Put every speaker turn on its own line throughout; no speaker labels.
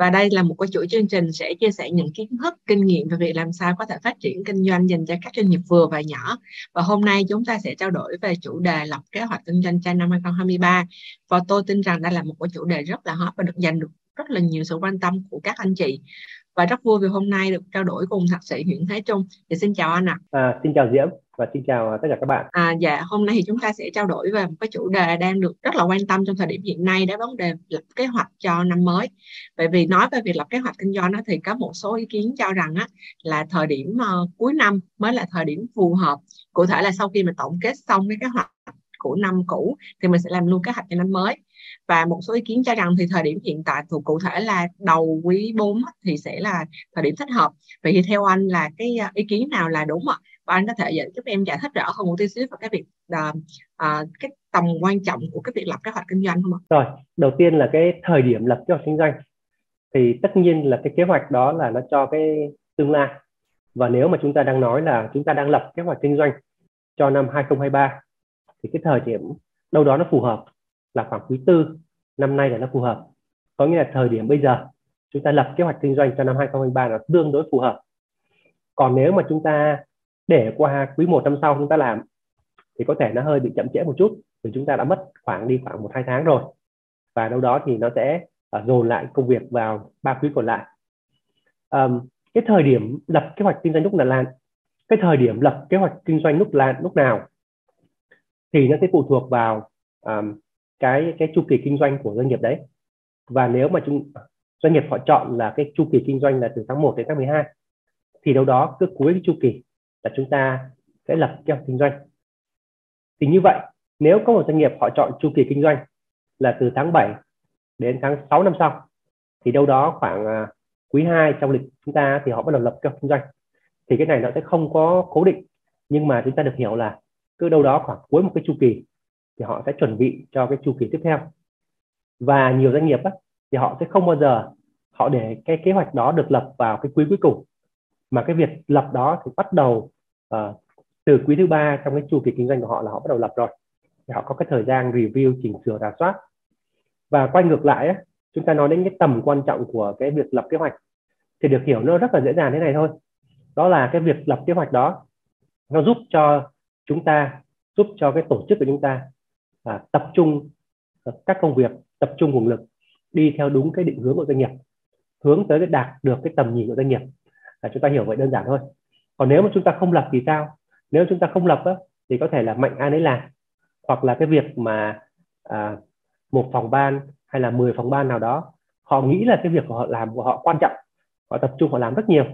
và đây là một cái chuỗi chương trình sẽ chia sẻ những kiến thức, kinh nghiệm về việc làm sao có thể phát triển kinh doanh dành cho các doanh nghiệp vừa và nhỏ. Và hôm nay chúng ta sẽ trao đổi về chủ đề lập kế hoạch kinh doanh cho năm 2023. Và tôi tin rằng đây là một cái chủ đề rất là hot và được dành được rất là nhiều sự quan tâm của các anh chị và rất vui vì hôm nay được trao đổi cùng thạc sĩ Nguyễn Thế Trung. Thì xin chào anh ạ.
À. à, xin chào Diễm và xin chào à, tất cả các bạn.
À, dạ, hôm nay thì chúng ta sẽ trao đổi về một cái chủ đề đang được rất là quan tâm trong thời điểm hiện nay đó vấn đề lập kế hoạch cho năm mới. Bởi vì nói về việc lập kế hoạch kinh doanh đó, thì có một số ý kiến cho rằng á, là thời điểm uh, cuối năm mới là thời điểm phù hợp. Cụ thể là sau khi mình tổng kết xong cái kế hoạch của năm cũ thì mình sẽ làm luôn kế hoạch cho năm mới và một số ý kiến cho rằng thì thời điểm hiện tại thuộc cụ thể là đầu quý 4 thì sẽ là thời điểm thích hợp vậy thì theo anh là cái à, ý kiến nào là đúng ạ và anh có thể giúp em giải thích rõ hơn một tí xíu về cái việc uh, uh, cái tầm quan trọng của cái việc lập kế hoạch kinh doanh không ạ?
Rồi đầu tiên là cái thời điểm lập kế hoạch kinh doanh. Thì tất nhiên là cái kế hoạch đó là nó cho cái tương lai. Và nếu mà chúng ta đang nói là chúng ta đang lập kế hoạch kinh doanh cho năm 2023 thì cái thời điểm đâu đó nó phù hợp là khoảng quý tư năm nay là nó phù hợp. Có nghĩa là thời điểm bây giờ chúng ta lập kế hoạch kinh doanh cho năm 2023 là tương đối phù hợp. Còn nếu mà chúng ta để qua quý một năm sau chúng ta làm thì có thể nó hơi bị chậm trễ một chút vì chúng ta đã mất khoảng đi khoảng một hai tháng rồi. Và đâu đó thì nó sẽ uh, dồn lại công việc vào ba quý còn lại. Um, cái thời điểm lập kế hoạch kinh doanh lúc nào lan cái thời điểm lập kế hoạch kinh doanh lúc là lúc nào thì nó sẽ phụ thuộc vào um, cái cái chu kỳ kinh doanh của doanh nghiệp đấy. Và nếu mà chúng doanh nghiệp họ chọn là cái chu kỳ kinh doanh là từ tháng 1 đến tháng 12 thì đâu đó cứ cuối cái chu kỳ là chúng ta sẽ lập kế hoạch kinh doanh. Thì như vậy nếu có một doanh nghiệp họ chọn chu kỳ kinh doanh là từ tháng 7 đến tháng 6 năm sau thì đâu đó khoảng à, quý 2 trong lịch chúng ta thì họ bắt đầu lập kế hoạch kinh doanh. Thì cái này nó sẽ không có cố định nhưng mà chúng ta được hiểu là cứ đâu đó khoảng cuối một cái chu kỳ thì họ sẽ chuẩn bị cho cái chu kỳ tiếp theo. Và nhiều doanh nghiệp á, thì họ sẽ không bao giờ họ để cái kế hoạch đó được lập vào cái quý cuối cùng mà cái việc lập đó thì bắt đầu uh, từ quý thứ ba trong cái chu kỳ kinh doanh của họ là họ bắt đầu lập rồi. Thì họ có cái thời gian review chỉnh sửa rà soát. Và quay ngược lại á, chúng ta nói đến cái tầm quan trọng của cái việc lập kế hoạch. Thì được hiểu nó rất là dễ dàng thế này thôi. Đó là cái việc lập kế hoạch đó nó giúp cho chúng ta giúp cho cái tổ chức của chúng ta à, tập trung ờ, các công việc tập trung nguồn lực đi theo đúng cái định hướng của doanh nghiệp hướng tới cái đạt được cái tầm nhìn của doanh nghiệp. Là chúng ta hiểu vậy đơn giản thôi còn nếu mà chúng ta không lập thì sao? Nếu chúng ta không lập á, thì có thể là mạnh ai nấy làm. Hoặc là cái việc mà à, một phòng ban hay là 10 phòng ban nào đó họ nghĩ là cái việc của họ làm của họ quan trọng họ tập trung họ làm rất nhiều.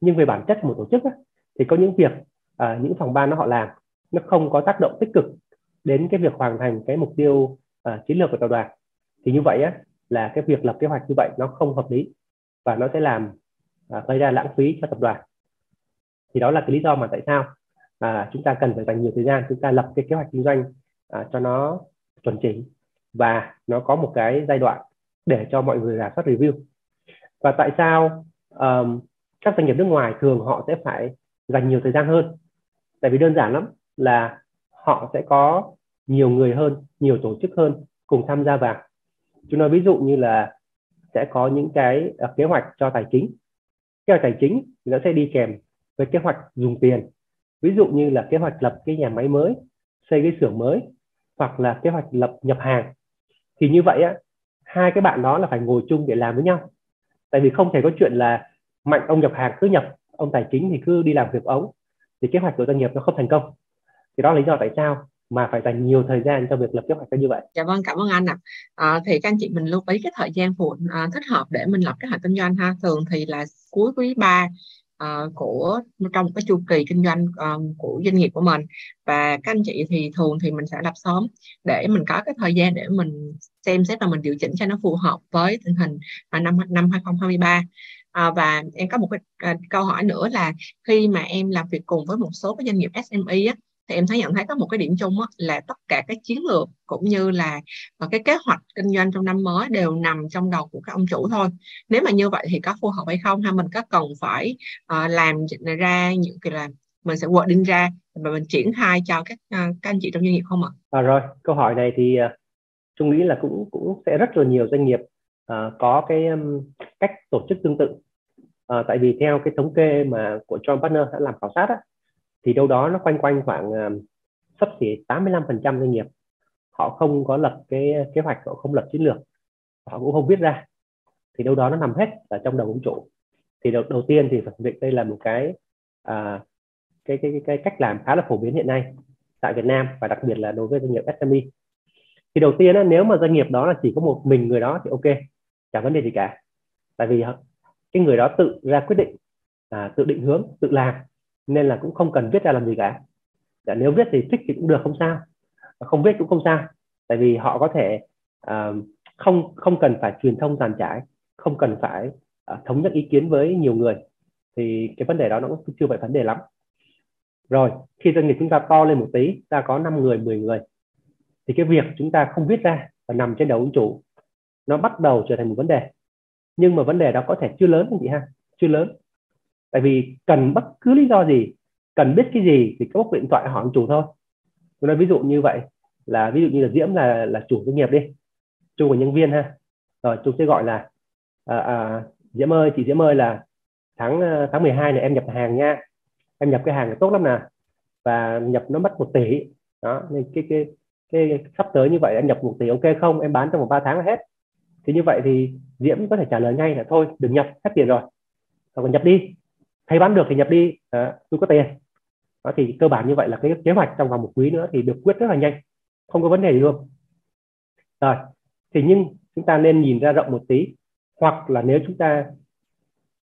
Nhưng về bản chất một tổ chức á, thì có những việc à, những phòng ban nó họ làm nó không có tác động tích cực đến cái việc hoàn thành cái mục tiêu à, chiến lược của tập đoàn. Thì như vậy á là cái việc lập kế hoạch như vậy nó không hợp lý và nó sẽ làm à, gây ra lãng phí cho tập đoàn thì đó là cái lý do mà tại sao mà chúng ta cần phải dành nhiều thời gian chúng ta lập cái kế hoạch kinh doanh à, cho nó chuẩn chỉnh. Và nó có một cái giai đoạn để cho mọi người giả soát review. Và tại sao um, các doanh nghiệp nước ngoài thường họ sẽ phải dành nhiều thời gian hơn? Tại vì đơn giản lắm là họ sẽ có nhiều người hơn nhiều tổ chức hơn cùng tham gia vào. Chúng nói ví dụ như là sẽ có những cái uh, kế hoạch cho tài chính. Kế hoạch tài chính nó sẽ đi kèm với kế hoạch dùng tiền ví dụ như là kế hoạch lập cái nhà máy mới xây cái xưởng mới hoặc là kế hoạch lập nhập hàng thì như vậy á hai cái bạn đó là phải ngồi chung để làm với nhau tại vì không thể có chuyện là mạnh ông nhập hàng cứ nhập ông tài chính thì cứ đi làm việc ống thì kế hoạch của doanh nghiệp nó không thành công thì đó là lý do tại sao mà phải dành nhiều thời gian cho việc lập kế hoạch như vậy.
Dạ vâng, cảm ơn anh ạ. À. thì các anh chị mình lưu ý cái thời gian phù à, thích hợp để mình lập kế hoạch kinh doanh ha. Thường thì là cuối quý 3 Ờ, của trong cái chu kỳ kinh doanh uh, của doanh nghiệp của mình. Và các anh chị thì thường thì mình sẽ lập sớm để mình có cái thời gian để mình xem xét và mình điều chỉnh cho nó phù hợp với tình hình à, năm năm 2023 à, ờ, và em có một cái à, câu hỏi nữa là khi mà em làm việc cùng với một số cái doanh nghiệp SME á, thì em thấy nhận thấy có một cái điểm chung á, là tất cả các chiến lược cũng như là và cái kế hoạch kinh doanh trong năm mới đều nằm trong đầu của các ông chủ thôi. Nếu mà như vậy thì có phù hợp hay không hay mình có cần phải uh, làm ra những cái là mình sẽ định ra và mình triển khai cho các uh, các anh chị trong doanh nghiệp không ạ?
À, rồi câu hỏi này thì uh, Trung nghĩ là cũng cũng sẽ rất là nhiều doanh nghiệp uh, có cái um, cách tổ chức tương tự. Uh, tại vì theo cái thống kê mà của John Partner đã làm khảo sát á, thì đâu đó nó quanh quanh khoảng ờ, uh, sắp xỉ 85% doanh nghiệp. Họ không có lập cái ờ, kế hoạch họ không lập chiến lược. Họ cũng không viết ra. Thì đâu đó nó nằm hết ở trong đầu ông chủ. Thì đầu, đầu tiên thì phải định đây là một cái à, cái, cái, cái cái cách làm khá là phổ biến hiện nay tại Việt Nam và đặc biệt là đối với doanh nghiệp SME thì đầu tiên á, nếu mà doanh nghiệp đó là chỉ có một mình người đó thì ok chẳng vấn đề gì cả. Tại vì cái người đó tự ra quyết định à, tự định hướng tự làm nên là cũng không cần viết ra làm gì cả. Dạ, nếu viết thì thích thì cũng được không sao. Không viết cũng không sao. Tại vì họ có thể uh, không không cần phải truyền thông giàn trải không cần phải uh, thống nhất ý kiến với nhiều người. Thì cái vấn đề đó nó cũng chưa phải vấn đề lắm. Rồi khi doanh nghiệp chúng ta to lên một tí ta có 5 người 10 người. Thì cái việc chúng ta không viết ra và nằm trên đầu ông chủ nó bắt đầu trở thành một vấn đề. Nhưng mà vấn đề đó có thể chưa lớn anh chị ha? Chưa lớn tại vì cần bất cứ lý do gì cần biết cái gì thì các bốc điện thoại hỏi ông chủ thôi. Tôi nói ví dụ như vậy là ví dụ như là diễm là là chủ doanh nghiệp đi chung của nhân viên ha. Rồi chúng sẽ gọi là à, à, diễm ơi chị diễm ơi là tháng ờ, tháng 12 này em nhập hàng nha. Em nhập cái hàng này tốt lắm nè. Và nhập nó mất một tỷ. Đó nên cái cái cái sắp tới như vậy em nhập một tỷ ok không? Em bán trong một ba tháng là hết. Thì như vậy thì diễm có thể trả lời ngay là thôi đừng nhập hết tiền rồi. Hoặc nhập đi thấy bán được thì nhập đi à, tôi có tiền. Đó thì cơ bản như vậy là cái kế hoạch trong vòng một quý nữa thì được quyết rất là nhanh không có vấn đề gì luôn. Rồi thì nhưng chúng ta nên nhìn ra rộng một tí hoặc là nếu chúng ta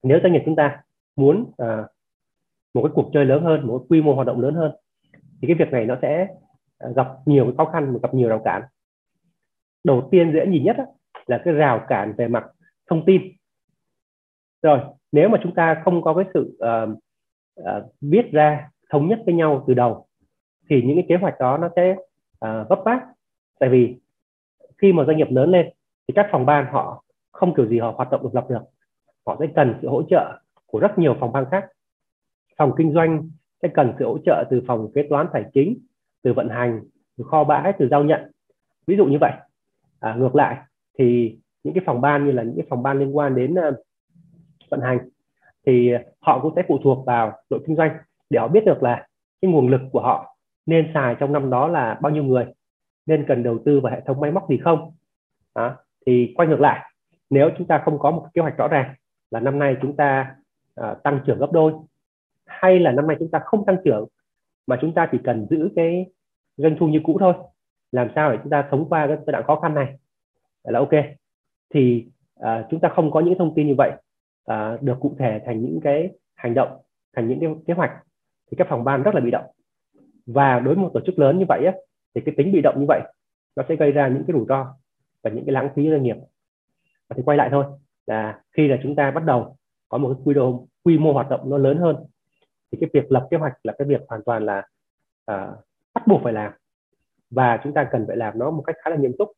nếu doanh nghiệp chúng ta muốn à, một cái cuộc chơi lớn hơn một cái quy mô hoạt động lớn hơn thì cái việc này nó sẽ ờ, gặp nhiều cái khó khăn gặp nhiều rào cản. Đầu tiên dễ nhìn nhất là cái rào cản về mặt thông tin. Rồi nếu mà chúng ta không có cái sự uh, uh, viết ra thống nhất với nhau từ đầu thì những cái kế hoạch đó nó sẽ uh, vấp váp tại vì khi mà doanh nghiệp lớn lên thì các phòng ban họ không kiểu gì họ hoạt động độc lập được. Họ sẽ cần sự hỗ trợ của rất nhiều phòng ban khác. Phòng kinh doanh sẽ cần sự hỗ trợ từ phòng kế toán tài chính từ vận hành từ kho bãi từ giao nhận. Ví dụ như vậy. À, ngược lại thì những cái phòng ban như là những cái phòng ban liên quan đến uh, vận hành thì họ cũng sẽ phụ thuộc vào đội kinh doanh để họ biết được là cái nguồn lực của họ nên xài trong năm đó là bao nhiêu người nên cần đầu tư vào hệ thống máy móc gì không đó. thì quay ngược lại nếu chúng ta không có một kế hoạch rõ ràng là năm nay chúng ta uh, tăng trưởng gấp đôi hay là năm nay chúng ta không tăng trưởng mà chúng ta chỉ cần giữ cái doanh thu như cũ thôi làm sao để chúng ta sống qua cái giai đoạn khó khăn này là ok thì uh, chúng ta không có những thông tin như vậy uh, được cụ thể thành những cái hành động thành những cái kế hoạch thì các phòng ban rất là bị động. Và đối với một tổ chức lớn như vậy á, thì cái tính bị động như vậy nó sẽ gây ra những cái rủi ro và những cái lãng phí doanh nghiệp. Và thì quay lại thôi là khi là chúng ta bắt đầu có một cái quy đồ quy mô hoạt động nó lớn hơn thì cái việc lập kế hoạch là cái việc hoàn toàn là uh, bắt buộc phải làm. Và chúng ta cần phải làm nó một cách khá là nghiêm túc.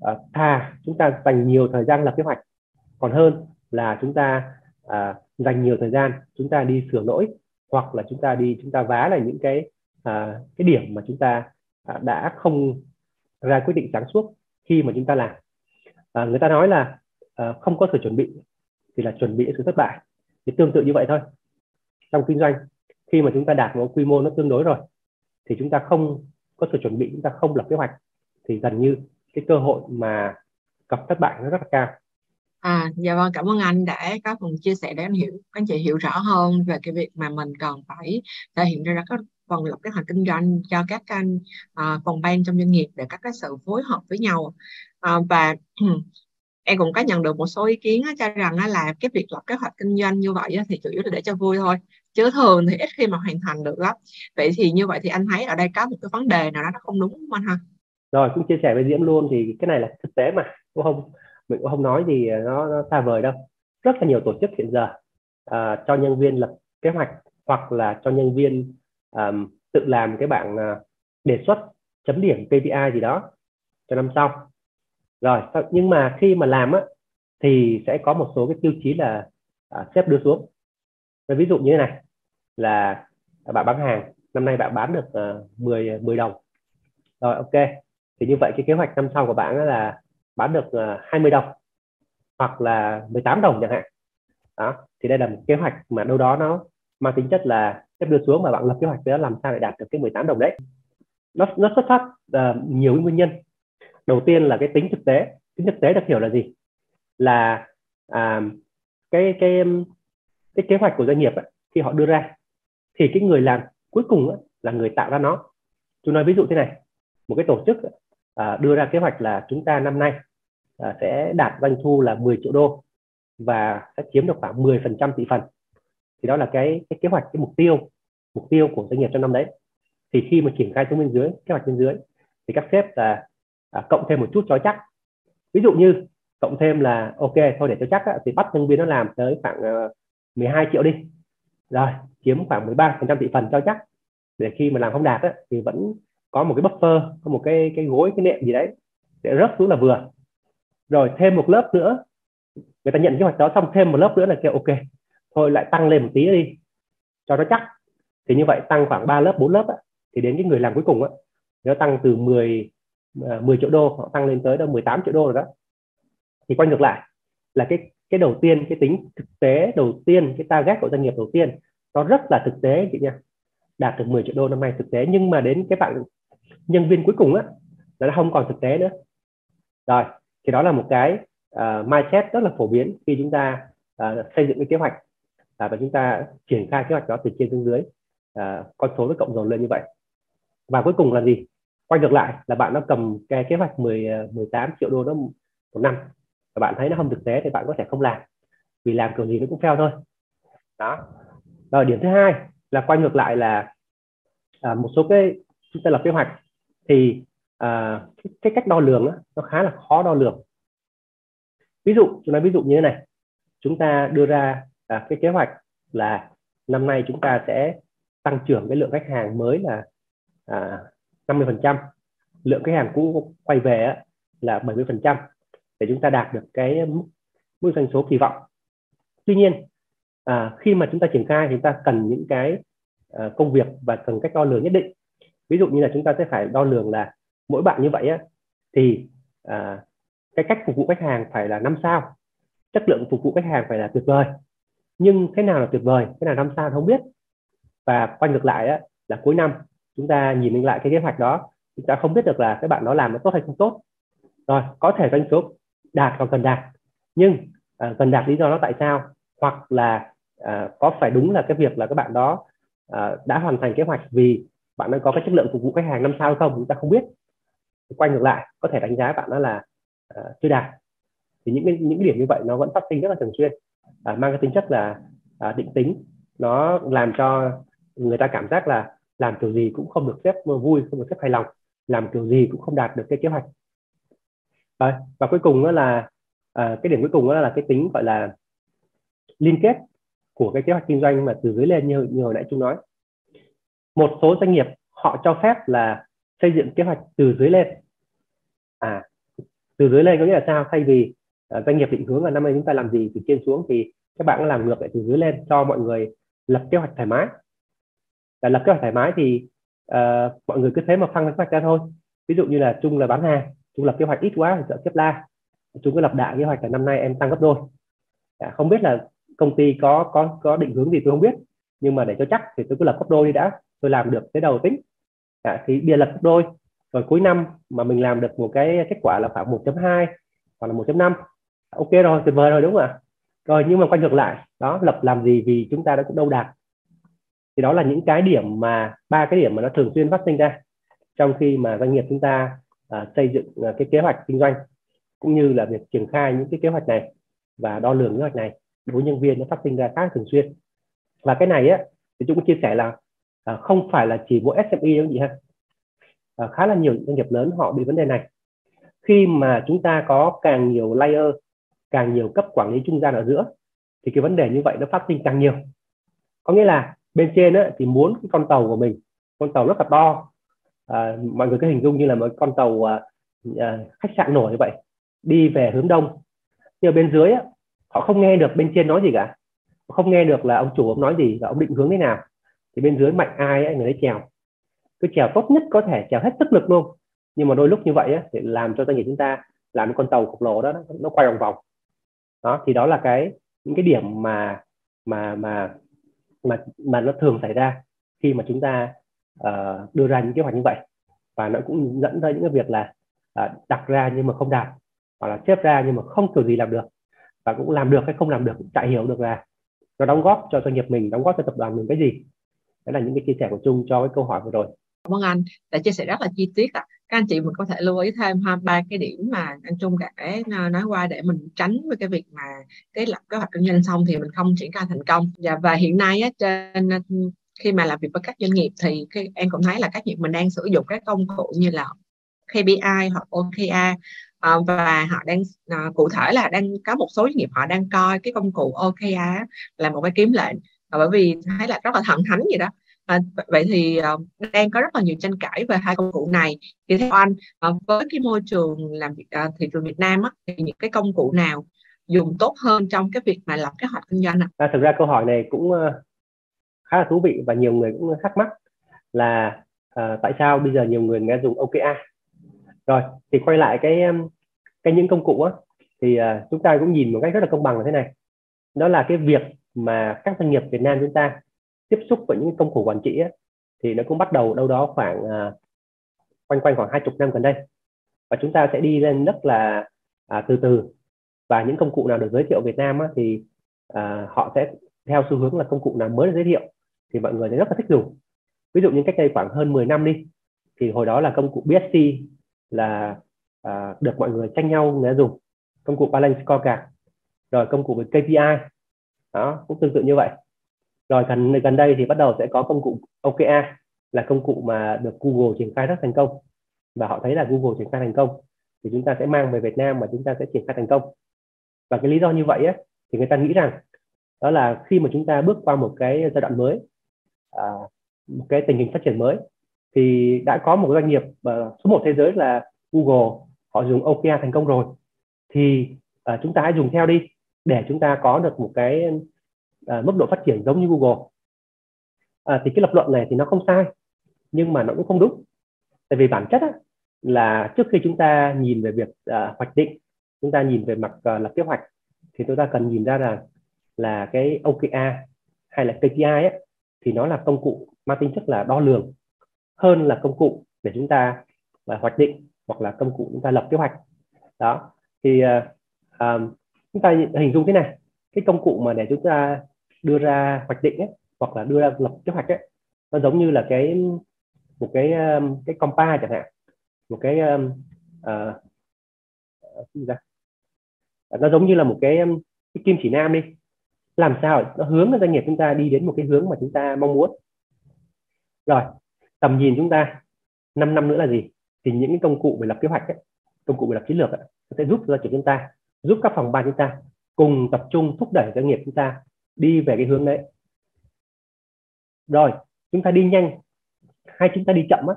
À, uh, thà chúng ta dành nhiều thời gian lập kế hoạch. Còn hơn là chúng ta à, dành nhiều thời gian chúng ta đi sửa lỗi hoặc là chúng ta đi chúng ta vá lại những cái à, cái điểm mà chúng ta à, đã không ra quyết định sáng suốt khi mà chúng ta làm. À, người ta nói là à, không có sự chuẩn bị thì là chuẩn bị sự thất bại. Thì tương tự như vậy thôi. Trong kinh doanh khi mà chúng ta đạt một quy mô nó tương đối rồi thì chúng ta không có sự chuẩn bị chúng ta không lập kế hoạch thì gần như cái cơ hội mà gặp thất bại nó rất là cao.
À, dạ vâng, cảm ơn anh đã có phần chia sẻ để anh hiểu, anh chị hiểu rõ hơn về cái việc mà mình cần phải thể hiện ra các phần lập kế hoạch kinh doanh cho các anh uh, phòng ban trong doanh nghiệp để các cái sự phối hợp với nhau. Uh, và em cũng có nhận được một số ý kiến cho rằng là cái việc lập kế hoạch kinh doanh như vậy thì chủ yếu là để cho vui thôi chứ thường thì ít khi mà hoàn thành được lắm. Vậy thì như vậy thì anh thấy ở đây có một cái vấn đề nào đó nó không đúng không anh ha?
Rồi cũng chia sẻ với diễm luôn thì cái này là thực tế mà đúng không? Mình cũng không nói gì à, nó, nó xa vời đâu. Rất là nhiều tổ chức hiện giờ à, cho nhân viên lập kế hoạch hoặc là cho nhân viên um, tự làm cái bảng uh, đề xuất chấm điểm KPI gì đó cho năm sau. Rồi nhưng mà khi mà làm á thì sẽ có một số cái tiêu chí là uh, sếp đưa xuống. Ví dụ như thế này là bạn bán hàng năm nay bạn bán được uh, 10 10 đồng. Rồi ok thì như vậy cái kế hoạch năm sau của bạn là bán được ờ, 20 đồng hoặc là 18 đồng chẳng hạn. Đó thì đây là một kế hoạch mà đâu đó nó mang tính chất là sẽ đưa xuống và bạn lập kế hoạch để làm sao để đạt được cái 18 đồng đấy. Nó nó xuất phát uh, nhiều nguyên nhân. Đầu tiên là cái tính thực tế. Tính thực tế được hiểu là gì? Là à, cái cái cái kế hoạch của doanh nghiệp ấy, khi họ đưa ra thì cái người làm cuối cùng ấy, là người tạo ra nó. Tôi nói ví dụ thế này một cái tổ chức à, đưa ra kế hoạch là chúng ta năm nay à, sẽ đạt doanh thu là 10 triệu đô và sẽ chiếm được khoảng 10% thị phần. Thì đó là cái cái kế hoạch cái mục tiêu mục tiêu của doanh nghiệp trong năm đấy. Thì khi mà triển khai xuống bên dưới kế hoạch bên dưới thì các sếp là à, cộng thêm một chút cho chắc. Ví dụ như cộng thêm là ok thôi để cho chắc á, thì bắt nhân viên nó làm tới khoảng ờ, uh, 12 triệu đi. Rồi chiếm khoảng 13 phần trăm thị phần cho chắc. Để khi mà làm không đạt á, thì vẫn có một cái buffer có một cái cái gối cái nệm gì đấy để rớt xuống là vừa. Rồi thêm một lớp nữa người ta nhận kế hoạch đó xong thêm một lớp nữa là kêu ok thôi lại tăng lên một tí đi cho nó chắc. Thì như vậy tăng khoảng 3 lớp 4 lớp á, thì đến cái người làm cuối cùng á nó tăng từ 10 10 ờ, triệu đô họ tăng lên tới đâu 18 triệu đô rồi đó. Thì quay ngược lại là cái cái đầu tiên cái tính thực tế đầu tiên cái target của doanh nghiệp đầu tiên nó rất là thực tế chị nha. Đạt được 10 triệu đô năm nay thực tế nhưng mà đến cái bạn nhân viên cuối cùng á là nó không còn thực tế nữa. Rồi thì đó là một cái uh, mindset rất là phổ biến khi chúng ta uh, xây dựng cái kế hoạch uh, và chúng ta triển khai kế hoạch đó từ trên xuống dưới uh, con số nó cộng dồn lên như vậy. Và cuối cùng là gì? Quay ngược lại là bạn nó cầm cái kế hoạch 10 18 triệu đô đó một năm và bạn thấy nó không thực tế thì bạn có thể không làm. Vì làm kiểu gì nó cũng fail thôi. Đó. Rồi điểm thứ hai là quay ngược lại là à, một số cái chúng ta lập kế hoạch thì à, cái, cái cách đo lường đó, nó khá là khó đo lường. Ví dụ chúng ta ví dụ như thế này chúng ta đưa ra à, cái kế hoạch là năm nay chúng ta sẽ tăng trưởng cái lượng khách hàng mới là à, 50% lượng khách hàng cũ quay về á, là 70% để chúng ta đạt được cái mức, mức doanh số kỳ vọng. Tuy nhiên à, khi mà chúng ta triển khai thì chúng ta cần những cái à, công việc và cần cách đo lường nhất định ví dụ như là chúng ta sẽ phải đo lường là mỗi bạn như vậy á, thì à, cái cách phục vụ khách hàng phải là năm sao. Chất lượng phục vụ khách hàng phải là tuyệt vời. Nhưng thế nào là tuyệt vời thế nào năm sao không biết. Và quay ngược lại á, là cuối năm chúng ta nhìn lại cái kế hoạch đó chúng ta không biết được là các bạn đó làm nó tốt hay không tốt. Rồi có thể doanh số đạt hoặc cần đạt. Nhưng à, cần đạt lý do nó tại sao? Hoặc là à, có phải đúng là cái việc là các bạn đó à, đã hoàn thành kế hoạch vì bạn đang có cái chất lượng phục vụ khách hàng năm sao hay không chúng ta không biết. Quay ngược lại có thể đánh giá bạn đó là uh, chưa đạt. Thì những cái những cái điểm như vậy nó vẫn phát sinh rất là thường xuyên. Uh, mang cái tính chất là uh, định tính. Nó làm cho người ta cảm giác là làm kiểu gì cũng không được xếp vui không được xếp hài lòng. Làm kiểu gì cũng không đạt được cái kế hoạch. Rồi và cuối cùng đó là uh, cái điểm cuối cùng đó là cái tính gọi là liên kết của cái kế hoạch kinh doanh mà từ dưới lên như như hồi nãy chúng nói một số doanh nghiệp họ cho phép là xây dựng kế hoạch từ dưới lên. À từ dưới lên có nghĩa là sao? Thay vì uh, doanh nghiệp định hướng là năm nay chúng ta làm gì từ trên xuống thì các bạn làm ngược lại từ dưới lên cho mọi người lập kế hoạch thoải mái. Là lập kế hoạch thoải mái thì uh, mọi người cứ thế mà phăng kế hoạch ra thôi. Ví dụ như là chung là bán hàng chung lập kế hoạch ít quá thì sợ tiếp la. Chúng cứ lập đại kế hoạch là năm nay em tăng gấp đôi. À, không biết là công ty có có có định hướng gì tôi không biết nhưng mà để cho chắc thì tôi cứ lập gấp đôi đi đã tôi làm được cái đầu tính. À, thì bia lập gấp đôi rồi cuối năm mà mình làm được một cái kết quả là khoảng 1.2 hoặc là 1.5 dạ, ok rồi tuyệt vời rồi đúng không ạ? Rồi nhưng mà quay ngược lại đó lập làm gì vì chúng ta đã cũng đâu đạt thì đó là những cái điểm mà ba cái điểm mà nó thường xuyên phát sinh ra trong khi mà doanh nghiệp chúng ta à, xây dựng à, cái kế hoạch kinh doanh cũng như là việc triển khai những cái kế hoạch này và đo lường kế hoạch này. Đối với nhân viên nó phát sinh ra khá thường xuyên. Và cái này á thì chúng tôi chia sẻ là à, không phải là chỉ mỗi SME đâu chị ha. À, khá là nhiều doanh nghiệp lớn họ bị vấn đề này. Khi mà chúng ta có càng nhiều layer càng nhiều cấp quản lý trung gian ở giữa thì cái vấn đề như vậy nó phát sinh càng nhiều. Có nghĩa là bên trên á, thì muốn cái con tàu của mình con tàu rất là to. À, mọi người cứ hình dung như là một con tàu à, à, khách sạn nổi như vậy đi về hướng đông. Nhưng ở bên dưới á, họ không nghe được bên trên nói gì cả. Không nghe được là ông chủ ông nói gì và ông định hướng thế nào thì bên dưới mạnh ai ấy, người ấy trèo. Cứ trèo tốt nhất có thể trèo hết sức lực luôn. Nhưng mà đôi lúc như vậy ấy, thì làm cho doanh nghiệp chúng ta làm cái con tàu khổng lồ đó nó quay vòng vòng. Đó thì đó là cái những cái điểm mà mà mà mà mà nó thường xảy ra khi mà chúng ta uh, đưa ra những kế hoạch như vậy. Và nó cũng dẫn tới những cái việc là uh, đặt ra nhưng mà không đạt hoặc là xếp ra nhưng mà không kiểu gì làm được. Và cũng làm được hay không làm được cũng chả hiểu được là nó đóng góp cho doanh nghiệp mình đóng góp cho tập đoàn mình cái gì đó là những cái chia sẻ của Trung cho cái câu hỏi vừa rồi.
Cảm ơn anh đã chia sẻ rất là chi tiết ạ. Các anh chị mình có thể lưu ý thêm ha ba cái điểm mà anh Trung đã à, nói qua để mình tránh với cái việc mà cái lập kế hoạch kinh doanh xong thì mình không triển khai thành công. Và, và hiện nay á, trên à, khi mà làm việc với các doanh nghiệp thì khi, em cũng thấy là các doanh nghiệp mình đang sử dụng các công cụ như là KPI hoặc OKR uh, à, và họ đang uh, cụ thể là đang có một số doanh nghiệp họ đang coi cái công cụ OKR là một cái kiếm lệnh. Ờ, bởi vì thấy là rất là thần thánh gì đó À, vậy thì uh, đang có rất là nhiều tranh cãi về hai công cụ này. Thì theo anh, uh, với cái môi trường làm việc uh, thị trường Việt Nam á, thì những cái công cụ nào dùng tốt hơn trong cái việc mà lập kế hoạch kinh doanh ạ?
À, thực ra câu hỏi này cũng uh, khá là thú vị và nhiều người cũng thắc mắc là uh, tại sao bây giờ nhiều người nghe dùng OKR. Rồi thì quay lại cái cái những công cụ á thì uh, chúng ta cũng nhìn một cách rất là công bằng là thế này. Đó là cái việc mà các doanh nghiệp Việt Nam chúng ta tiếp xúc với những công cụ quản trị ấy, thì nó cũng bắt đầu đâu đó khoảng à, quanh quanh khoảng hai chục năm gần đây. Và chúng ta sẽ đi lên rất là à, từ từ. Và những công cụ nào được giới thiệu Việt Nam á, thì à, họ sẽ theo xu hướng là công cụ nào mới được giới thiệu thì mọi người sẽ rất là thích dùng. Ví dụ như cách đây khoảng hơn 10 năm đi thì hồi đó là công cụ BSC là à, được mọi người tranh nhau để dùng. Công cụ balance scorecard. Rồi công cụ về KPI đó cũng tương tự như vậy. Rồi gần gần đây thì bắt đầu sẽ có công cụ OKR là công cụ mà được Google triển khai rất thành công. Và họ thấy là Google triển khai thành công thì chúng ta sẽ mang về Việt Nam và chúng ta sẽ triển khai thành công. Và cái lý do như vậy á, thì người ta nghĩ rằng đó là khi mà chúng ta bước qua một cái giai đoạn mới à, một cái tình hình phát triển mới thì đã có một doanh nghiệp uh, số một thế giới là Google họ dùng OKR thành công rồi. Thì uh, chúng ta hãy dùng theo đi để chúng ta có được một cái à, mức độ phát triển giống như Google. À, thì cái lập luận này thì nó không sai nhưng mà nó cũng không đúng. Tại vì bản chất á, là trước khi chúng ta nhìn về việc à, hoạch định chúng ta nhìn về mặt à, lập kế hoạch thì chúng ta cần nhìn ra rằng là cái OKR hay là KPI ấy, thì nó là công cụ mang tính chất là đo lường hơn là công cụ để chúng ta à, hoạch định hoặc là công cụ chúng ta lập kế hoạch. Đó thì à, à chúng ta hình dung thế này cái công cụ mà để chúng ta đưa ra hoạch định ấy, hoặc là đưa ra lập kế hoạch ấy, nó giống như là cái một cái um, cái compa chẳng hạn. Một cái um, uh, gì ra nó giống như là một cái, um, cái kim chỉ nam đi. Làm sao nó hướng doanh nghiệp chúng ta đi đến một cái hướng mà chúng ta mong muốn. Rồi tầm nhìn chúng ta 5 năm nữa là gì? Thì những cái công cụ về lập kế hoạch ấy, công cụ về lập chiến lược ấy, sẽ giúp cho chúng ta giúp các phòng ban chúng ta cùng tập trung thúc đẩy doanh nghiệp chúng ta đi về cái hướng đấy. Rồi, chúng ta đi nhanh. Hay chúng ta đi chậm á,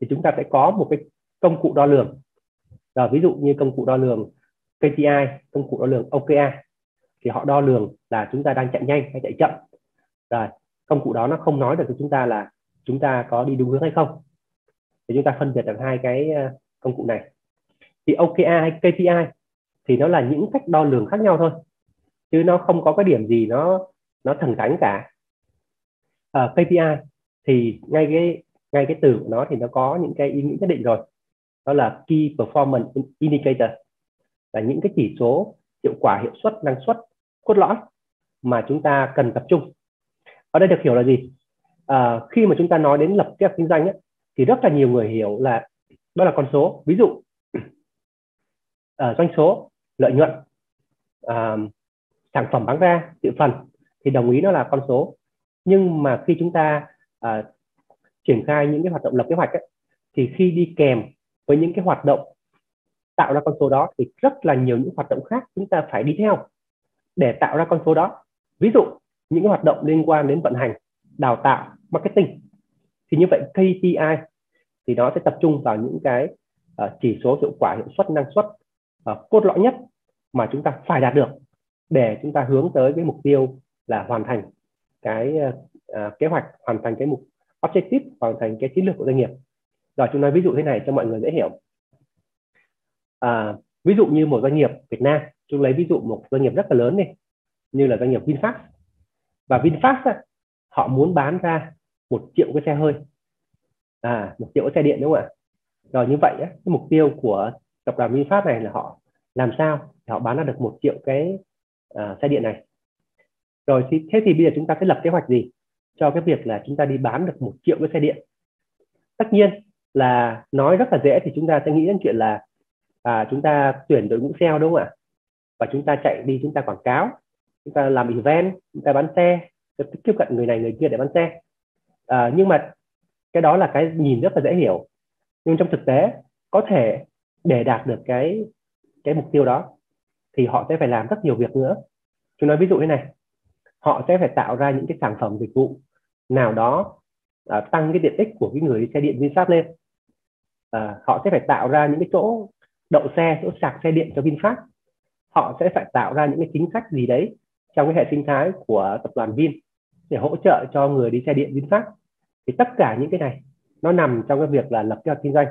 thì chúng ta sẽ có một cái công cụ đo lường. Rồi, ví dụ như công cụ đo lường KPI công cụ đo lường OKR thì họ đo lường là chúng ta đang chạy nhanh hay chạy chậm. Rồi, công cụ đó nó không nói được cho chúng ta là chúng ta có đi đúng hướng hay không. Thì chúng ta phân biệt được hai cái ờ, công cụ này. Thì OKR hay KPI thì nó là những cách đo lường khác nhau thôi chứ nó không có cái điểm gì nó nó thần thánh cả. Ờ, à, KPI thì ngay cái ngay cái từ của nó thì nó có những cái ý nghĩa nhất định rồi. Đó là key performance indicator là những cái chỉ số hiệu quả hiệu suất năng suất cốt lõi mà chúng ta cần tập trung. Ở đây được hiểu là gì? À, khi mà chúng ta nói đến lập kế hoạch kinh doanh ấy, thì rất là nhiều người hiểu là đó là con số. Ví dụ uh, doanh số lợi nhuận à, sản phẩm bán ra thị phần thì đồng ý nó là con số. Nhưng mà khi chúng ta à, triển khai những cái hoạt động lập kế hoạch ấy, thì khi đi kèm với những cái hoạt động tạo ra con số đó thì rất là nhiều những hoạt động khác chúng ta phải đi theo để tạo ra con số đó. Ví dụ những cái hoạt động liên quan đến vận hành đào tạo marketing thì như vậy KPI thì nó sẽ tập trung vào những cái uh, chỉ số hiệu quả hiệu suất năng suất uh, cốt lõi nhất mà chúng ta phải đạt được để chúng ta hướng tới cái mục tiêu là hoàn thành cái uh, kế hoạch hoàn thành cái mục objective hoàn thành cái chiến lược của doanh nghiệp. Rồi chúng nói ví dụ thế này cho mọi người dễ hiểu. À, ví dụ như một doanh nghiệp Việt Nam chúng lấy ví dụ một doanh nghiệp rất là lớn đi như là doanh nghiệp VinFast. Và VinFast á, họ muốn bán ra một triệu cái xe hơi. À một triệu cái xe điện đúng không ạ? Rồi như vậy á, cái mục tiêu của tập đoàn VinFast này là họ làm sao để họ bán ra được một triệu cái uh, xe điện này? Rồi thì thế thì bây giờ chúng ta sẽ lập kế hoạch gì cho cái việc là chúng ta đi bán được một triệu cái xe điện? Tất nhiên là nói rất là dễ thì chúng ta sẽ nghĩ đến chuyện là à, chúng ta tuyển đội ngũ sale đúng không ạ? Và chúng ta chạy đi chúng ta quảng cáo chúng ta làm event chúng ta bán xe tiếp cận người này người kia để bán xe. À, nhưng mà cái đó là cái nhìn rất là dễ hiểu. Nhưng trong thực tế có thể để đạt được cái cái mục tiêu đó thì họ sẽ phải làm rất nhiều việc nữa. Chúng nói ví dụ thế này họ sẽ phải tạo ra những cái sản phẩm dịch vụ nào đó à, tăng cái tiện ích của cái người đi xe điện VinFast lên. À, họ sẽ phải tạo ra những cái chỗ đậu xe chỗ sạc xe điện cho VinFast họ sẽ phải tạo ra những cái chính sách gì đấy trong cái hệ sinh thái của tập đoàn Vin để hỗ trợ cho người đi xe điện VinFast thì tất cả những cái này nó nằm trong cái việc là lập kế hoạch kinh doanh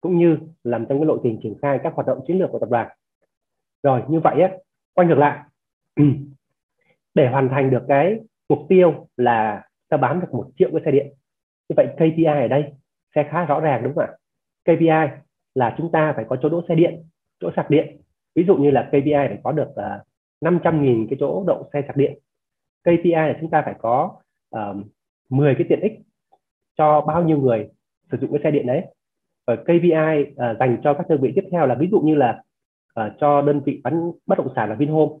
cũng như làm trong cái lộ trình triển khai các hoạt động chiến lược của tập đoàn. Rồi như vậy á quay ngược lại để hoàn thành được cái mục tiêu là ta bán được một triệu cái xe điện. Như vậy KPI ở đây sẽ khá rõ ràng đúng không ạ? KPI là chúng ta phải có chỗ đỗ xe điện chỗ sạc điện. Ví dụ như là KPI phải có được ờ, uh, 500.000 cái chỗ đậu xe sạc điện. KPI là chúng ta phải có ờ, uh, 10 cái tiện ích cho bao nhiêu người sử dụng cái xe điện đấy. Ờ, và KPI uh, ờ, dành cho các đơn vị tiếp theo là ví dụ như là uh, cho đơn vị bán bất động sản là Vinhome.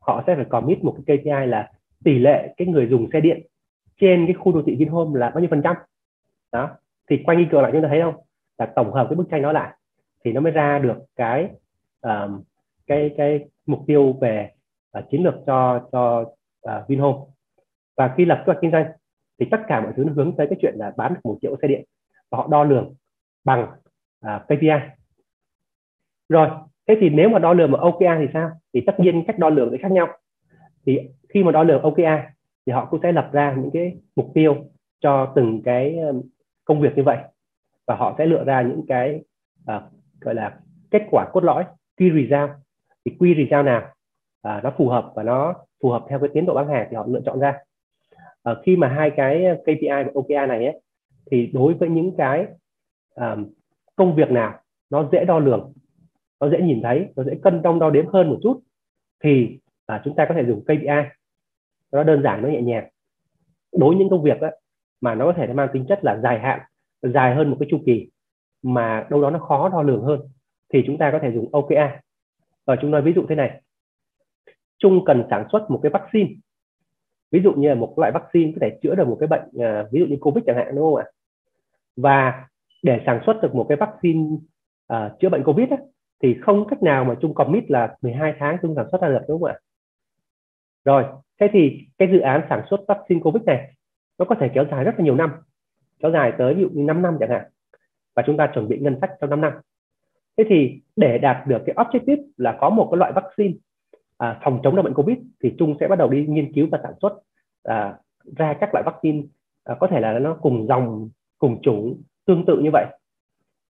Họ sẽ phải commit một cái KPI là tỷ lệ cái người dùng xe điện trên cái khu đô thị Vinhome là bao nhiêu phần trăm. Đó thì quay nghi cờ lại chúng ta thấy không? Là tổng hợp cái bức tranh đó lại. Thì nó mới ra được cái uh, cái cái mục tiêu về uh, chiến lược cho cho uh, Vinhome. Và khi lập kế hoạch kinh doanh thì tất cả mọi thứ nó hướng tới cái chuyện là bán được một triệu xe điện. Và họ đo lường bằng à, KPI rồi thế thì nếu mà đo lường bằng OKR thì sao? Thì tất nhiên cách đo lường sẽ khác nhau. Thì khi mà đo lường OKR thì họ cũng sẽ lập ra những cái mục tiêu cho từng cái công việc như vậy. Và họ sẽ lựa ra những cái à, gọi là kết quả cốt lõi key result. Thì key result nào? À, nó phù hợp và nó phù hợp theo cái tiến độ bán hàng thì họ lựa chọn ra. À, khi mà hai cái KPI và OKR này ấy, thì đối với những cái um, công việc nào nó dễ đo lường nó dễ nhìn thấy nó dễ cân đong đo đếm hơn một chút thì à, chúng ta có thể dùng KPI nó đơn giản nó nhẹ nhàng. Đối với những công việc đó, mà nó có thể mang tính chất là dài hạn dài hơn một cái chu kỳ mà đâu đó nó khó đo lường hơn thì chúng ta có thể dùng OKR và chúng nói ví dụ thế này. Trung cần sản xuất một cái vaccine. Ví dụ như là một loại vaccine có thể chữa được một cái bệnh à, ví dụ như covid chẳng hạn đúng không ạ? Và để sản xuất được một cái vaccine uh, chữa bệnh covid á, thì không cách nào mà Trung commit là 12 tháng Trung sản xuất ra được đúng không ạ? Rồi thế thì cái dự án sản xuất vaccine covid này nó có thể kéo dài rất là nhiều năm kéo dài tới ví dụ như 5 năm chẳng hạn và chúng ta chuẩn bị ngân sách trong 5 năm. Thế thì để đạt được cái objective là có một cái loại vaccine à, phòng chống được bệnh covid thì trung sẽ bắt đầu đi nghiên cứu và sản xuất à, ra các loại vaccine à, có thể là nó cùng dòng cùng chủng tương tự như vậy.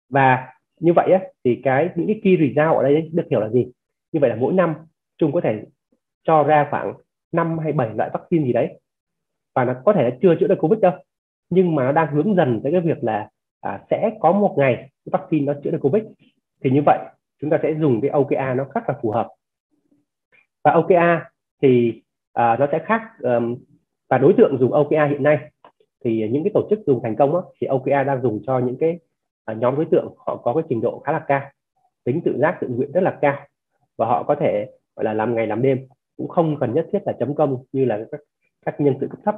Và như vậy á, thì cái những cái key result ở đây được hiểu là gì? Như vậy là mỗi năm trung có thể cho ra khoảng 5 hay 7 loại vaccine gì đấy. Và nó có thể là chưa chữa được covid đâu. Nhưng mà nó đang hướng dần tới cái việc là à, sẽ có một ngày cái vaccine nó chữa được covid. Thì như vậy chúng ta sẽ dùng cái Oka nó rất là phù hợp. Và Oka thì à, nó sẽ khác um, và đối tượng dùng Oka hiện nay thì những cái tổ chức dùng thành công á thì OKR đang dùng cho những cái à, nhóm đối tượng họ có cái trình độ khá là cao tính tự giác tự nguyện rất là cao và họ có thể gọi là làm ngày làm đêm cũng không cần nhất thiết là chấm công như là các, các nhân sự cấp thấp.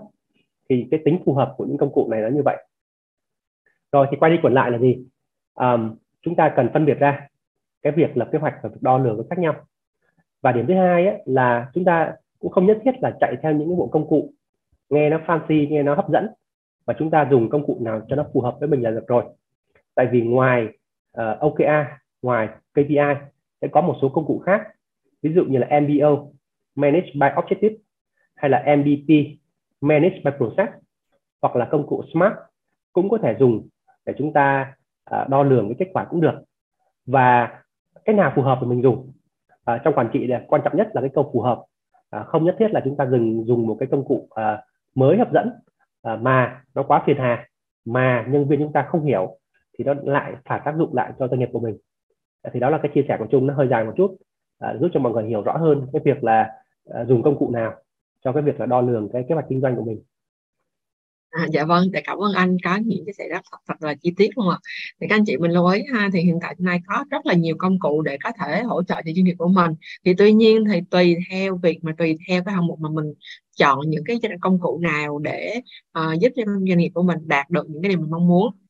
Thì cái tính phù hợp của những công cụ này nó như vậy. Rồi thì quay đi quẩn lại là gì? Um, chúng ta cần phân biệt ra cái việc lập kế hoạch và việc đo lường nó khác nhau. Và điểm thứ hai ấy, là chúng ta cũng không nhất thiết là chạy theo những cái bộ công cụ nghe nó fancy nghe nó hấp dẫn và chúng ta dùng công cụ nào cho nó phù hợp với mình là được rồi. Tại vì ngoài ờ, uh, OKR ngoài KPI sẽ có một số công cụ khác. Ví dụ như là MBO Manage by Objective hay là MVP Manage by Process hoặc là công cụ SMART cũng có thể dùng để chúng ta uh, đo lường cái kết quả cũng được. Và cái nào phù hợp thì mình dùng. À, trong quản trị là quan trọng nhất là cái câu phù hợp. À, không nhất thiết là chúng ta dừng dùng một cái công cụ à, mới hấp dẫn à, mà nó quá phiền hà mà nhân viên chúng ta không hiểu thì nó lại phải tác dụng lại cho doanh nghiệp của mình à, thì đó là cái chia sẻ của chung nó hơi dài một chút à, giúp cho mọi người hiểu rõ hơn cái việc là à, dùng công cụ nào cho cái việc là đo lường cái kế hoạch kinh doanh của mình
À, dạ vâng, để cảm ơn anh có những cái sẻ rất thật, thật là chi tiết luôn ạ. Thì các anh chị mình lưu ý ha, thì hiện tại nay có rất là nhiều công cụ để có thể hỗ trợ cho doanh nghiệp của mình. Thì tuy nhiên thì tùy theo việc mà tùy theo cái hạng mục mà mình chọn những cái công cụ nào để uh, giúp cho doanh nghiệp của mình đạt được những cái điều mình mong muốn.